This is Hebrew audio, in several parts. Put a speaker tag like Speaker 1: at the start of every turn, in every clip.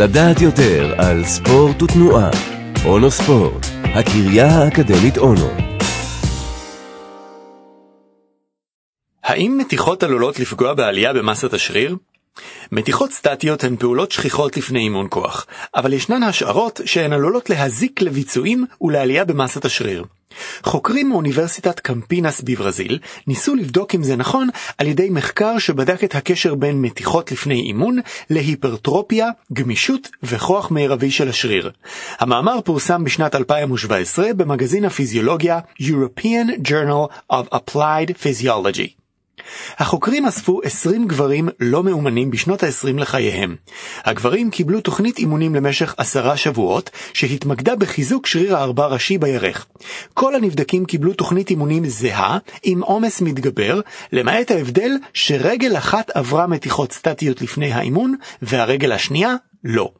Speaker 1: לדעת יותר על ספורט ותנועה. אונו ספורט, הקריה האקדמית אונו.
Speaker 2: האם מתיחות עלולות לפגוע בעלייה במסת השריר? מתיחות סטטיות הן פעולות שכיחות לפני אימון כוח, אבל ישנן השערות שהן עלולות להזיק לביצועים ולעלייה במסת השריר. חוקרים מאוניברסיטת קמפינס בברזיל ניסו לבדוק אם זה נכון על ידי מחקר שבדק את הקשר בין מתיחות לפני אימון להיפרטרופיה, גמישות וכוח מרבי של השריר. המאמר פורסם בשנת 2017 במגזין הפיזיולוגיה European Journal of Applied Physiology. החוקרים אספו 20 גברים לא מאומנים בשנות ה-20 לחייהם. הגברים קיבלו תוכנית אימונים למשך עשרה שבועות, שהתמקדה בחיזוק שריר הארבע ראשי בירך. כל הנבדקים קיבלו תוכנית אימונים זהה, עם עומס מתגבר, למעט ההבדל שרגל אחת עברה מתיחות סטטיות לפני האימון, והרגל השנייה לא.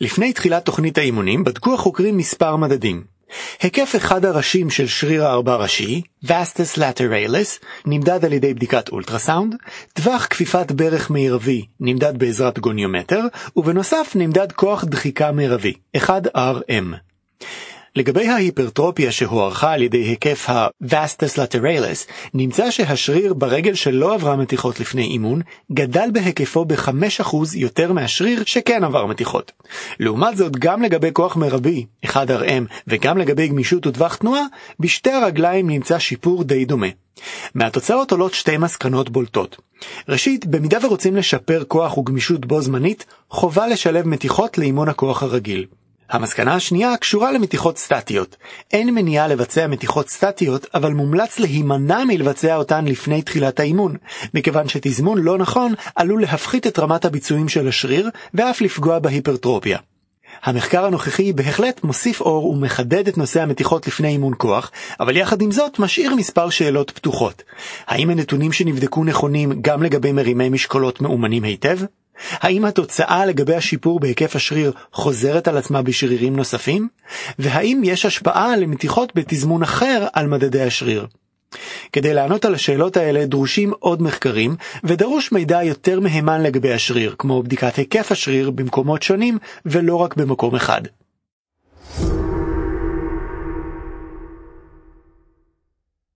Speaker 2: לפני תחילת תוכנית האימונים בדקו החוקרים מספר מדדים. היקף אחד הראשים של שריר הארבע ראשי, Vastus lateralis, נמדד על ידי בדיקת אולטרסאונד, טווח כפיפת ברך מרבי נמדד בעזרת גוניומטר, ובנוסף נמדד כוח דחיקה מרבי, 1RM. לגבי ההיפרטרופיה שהוערכה על ידי היקף ה-Vastus lateralis, נמצא שהשריר ברגל שלא עברה מתיחות לפני אימון, גדל בהיקפו ב-5% יותר מהשריר שכן עבר מתיחות. לעומת זאת, גם לגבי כוח מרבי, 1RM, וגם לגבי גמישות וטווח תנועה, בשתי הרגליים נמצא שיפור די דומה. מהתוצאות עולות שתי מסקנות בולטות. ראשית, במידה ורוצים לשפר כוח וגמישות בו זמנית, חובה לשלב מתיחות לאימון הכוח הרגיל. המסקנה השנייה קשורה למתיחות סטטיות. אין מניעה לבצע מתיחות סטטיות, אבל מומלץ להימנע מלבצע אותן לפני תחילת האימון, מכיוון שתזמון לא נכון עלול להפחית את רמת הביצועים של השריר, ואף לפגוע בהיפרטרופיה. המחקר הנוכחי בהחלט מוסיף אור ומחדד את נושא המתיחות לפני אימון כוח, אבל יחד עם זאת משאיר מספר שאלות פתוחות. האם הנתונים שנבדקו נכונים גם לגבי מרימי משקולות מאומנים היטב? האם התוצאה לגבי השיפור בהיקף השריר חוזרת על עצמה בשרירים נוספים? והאם יש השפעה למתיחות בתזמון אחר על מדדי השריר? כדי לענות על השאלות האלה דרושים עוד מחקרים, ודרוש מידע יותר מהימן לגבי השריר, כמו בדיקת היקף השריר במקומות שונים ולא רק במקום אחד.